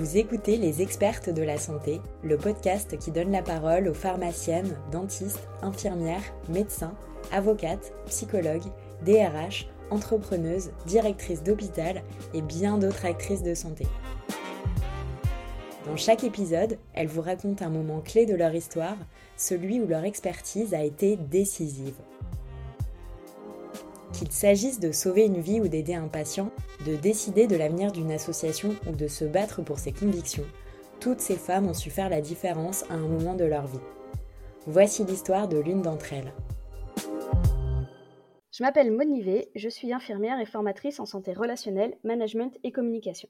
Vous écoutez Les Expertes de la Santé, le podcast qui donne la parole aux pharmaciennes, dentistes, infirmières, médecins, avocates, psychologues, DRH, entrepreneuses, directrices d'hôpital et bien d'autres actrices de santé. Dans chaque épisode, elles vous racontent un moment clé de leur histoire, celui où leur expertise a été décisive. Qu'il s'agisse de sauver une vie ou d'aider un patient, de décider de l'avenir d'une association ou de se battre pour ses convictions, toutes ces femmes ont su faire la différence à un moment de leur vie. Voici l'histoire de l'une d'entre elles. Je m'appelle Monivé, je suis infirmière et formatrice en santé relationnelle, management et communication.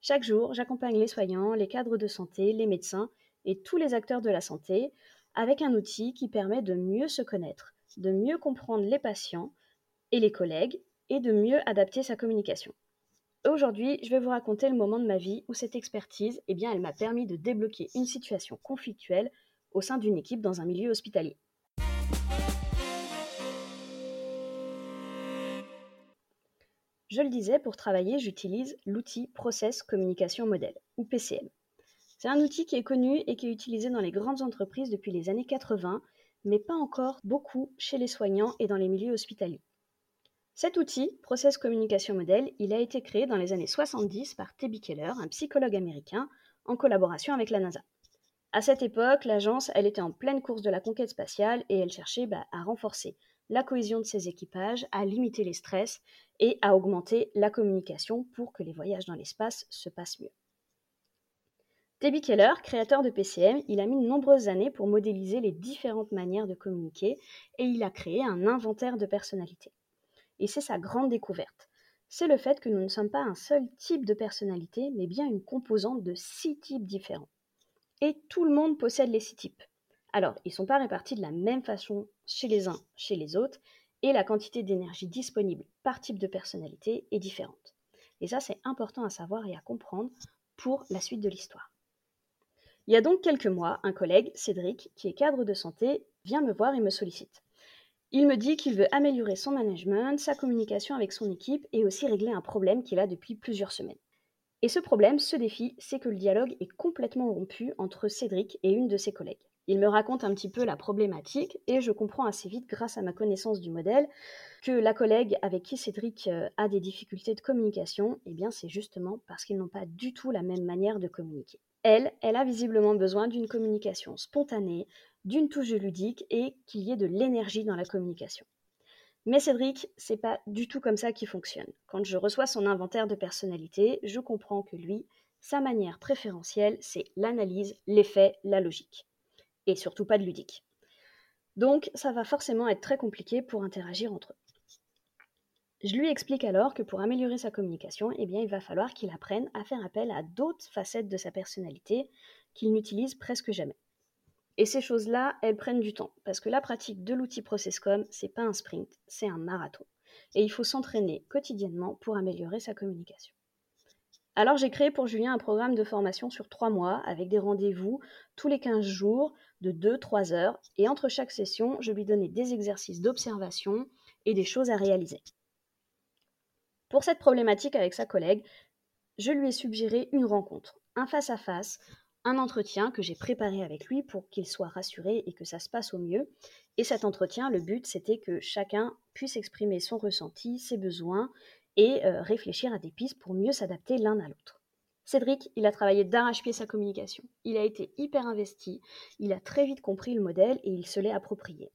Chaque jour, j'accompagne les soignants, les cadres de santé, les médecins et tous les acteurs de la santé avec un outil qui permet de mieux se connaître, de mieux comprendre les patients et les collègues et de mieux adapter sa communication. Aujourd'hui, je vais vous raconter le moment de ma vie où cette expertise, eh bien, elle m'a permis de débloquer une situation conflictuelle au sein d'une équipe dans un milieu hospitalier. Je le disais, pour travailler, j'utilise l'outil Process Communication Model, ou PCM. C'est un outil qui est connu et qui est utilisé dans les grandes entreprises depuis les années 80, mais pas encore beaucoup chez les soignants et dans les milieux hospitaliers. Cet outil, Process Communication Model, il a été créé dans les années 70 par Tebby Keller, un psychologue américain, en collaboration avec la NASA. À cette époque, l'agence, était en pleine course de la conquête spatiale et elle cherchait bah, à renforcer la cohésion de ses équipages, à limiter les stress et à augmenter la communication pour que les voyages dans l'espace se passent mieux. Debbie Keller, créateur de PCM, il a mis de nombreuses années pour modéliser les différentes manières de communiquer et il a créé un inventaire de personnalités. Et c'est sa grande découverte. C'est le fait que nous ne sommes pas un seul type de personnalité, mais bien une composante de six types différents. Et tout le monde possède les six types. Alors, ils ne sont pas répartis de la même façon chez les uns, chez les autres, et la quantité d'énergie disponible par type de personnalité est différente. Et ça, c'est important à savoir et à comprendre pour la suite de l'histoire. Il y a donc quelques mois, un collègue, Cédric, qui est cadre de santé, vient me voir et me sollicite. Il me dit qu'il veut améliorer son management, sa communication avec son équipe et aussi régler un problème qu'il a depuis plusieurs semaines. Et ce problème, ce défi, c'est que le dialogue est complètement rompu entre Cédric et une de ses collègues. Il me raconte un petit peu la problématique et je comprends assez vite, grâce à ma connaissance du modèle, que la collègue avec qui Cédric euh, a des difficultés de communication, eh bien c'est justement parce qu'ils n'ont pas du tout la même manière de communiquer. Elle, elle a visiblement besoin d'une communication spontanée, d'une touche ludique et qu'il y ait de l'énergie dans la communication. Mais Cédric, c'est pas du tout comme ça qu'il fonctionne. Quand je reçois son inventaire de personnalité, je comprends que lui, sa manière préférentielle, c'est l'analyse, l'effet, la logique. Et surtout pas de ludique. Donc, ça va forcément être très compliqué pour interagir entre eux. Je lui explique alors que pour améliorer sa communication, eh bien, il va falloir qu'il apprenne à faire appel à d'autres facettes de sa personnalité qu'il n'utilise presque jamais. Et ces choses-là, elles prennent du temps, parce que la pratique de l'outil ProcessCom, c'est pas un sprint, c'est un marathon. Et il faut s'entraîner quotidiennement pour améliorer sa communication. Alors j'ai créé pour Julien un programme de formation sur trois mois avec des rendez-vous tous les 15 jours de 2-3 heures et entre chaque session, je lui donnais des exercices d'observation et des choses à réaliser. Pour cette problématique avec sa collègue, je lui ai suggéré une rencontre, un face-à-face, un entretien que j'ai préparé avec lui pour qu'il soit rassuré et que ça se passe au mieux. Et cet entretien, le but, c'était que chacun puisse exprimer son ressenti, ses besoins et euh, réfléchir à des pistes pour mieux s'adapter l'un à l'autre. Cédric, il a travaillé d'arrache-pied sa communication. Il a été hyper investi, il a très vite compris le modèle et il se l'est approprié.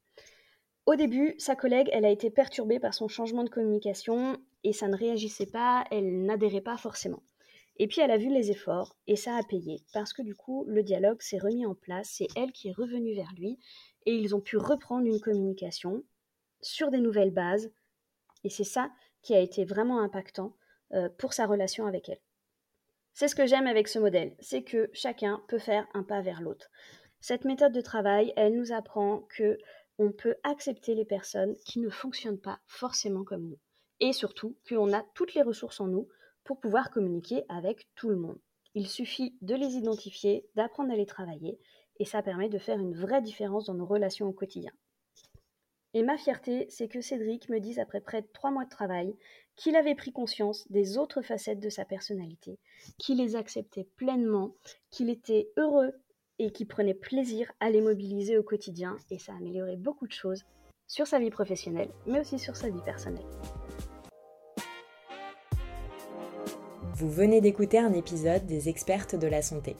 Au début, sa collègue, elle a été perturbée par son changement de communication et ça ne réagissait pas, elle n'adhérait pas forcément. Et puis elle a vu les efforts et ça a payé parce que du coup le dialogue s'est remis en place, c'est elle qui est revenue vers lui et ils ont pu reprendre une communication sur des nouvelles bases et c'est ça qui a été vraiment impactant euh, pour sa relation avec elle. C'est ce que j'aime avec ce modèle, c'est que chacun peut faire un pas vers l'autre. Cette méthode de travail, elle nous apprend que on peut accepter les personnes qui ne fonctionnent pas forcément comme nous et surtout qu'on a toutes les ressources en nous pour pouvoir communiquer avec tout le monde. Il suffit de les identifier, d'apprendre à les travailler, et ça permet de faire une vraie différence dans nos relations au quotidien. Et ma fierté, c'est que Cédric me dise après près de trois mois de travail qu'il avait pris conscience des autres facettes de sa personnalité, qu'il les acceptait pleinement, qu'il était heureux et qu'il prenait plaisir à les mobiliser au quotidien et ça a amélioré beaucoup de choses sur sa vie professionnelle, mais aussi sur sa vie personnelle. Vous venez d'écouter un épisode des expertes de la santé.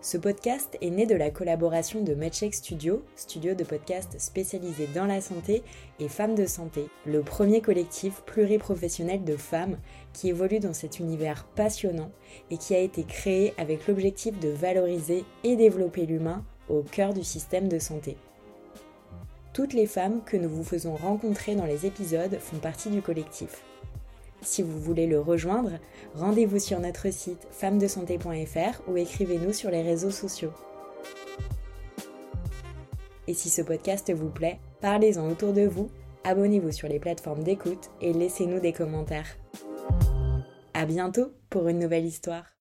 Ce podcast est né de la collaboration de MedCheck Studio, studio de podcast spécialisé dans la santé, et Femmes de Santé, le premier collectif pluriprofessionnel de femmes qui évolue dans cet univers passionnant et qui a été créé avec l'objectif de valoriser et développer l'humain au cœur du système de santé. Toutes les femmes que nous vous faisons rencontrer dans les épisodes font partie du collectif. Si vous voulez le rejoindre, rendez-vous sur notre site femmesdesanté.fr ou écrivez-nous sur les réseaux sociaux. Et si ce podcast vous plaît, parlez-en autour de vous, abonnez-vous sur les plateformes d'écoute et laissez-nous des commentaires. À bientôt pour une nouvelle histoire.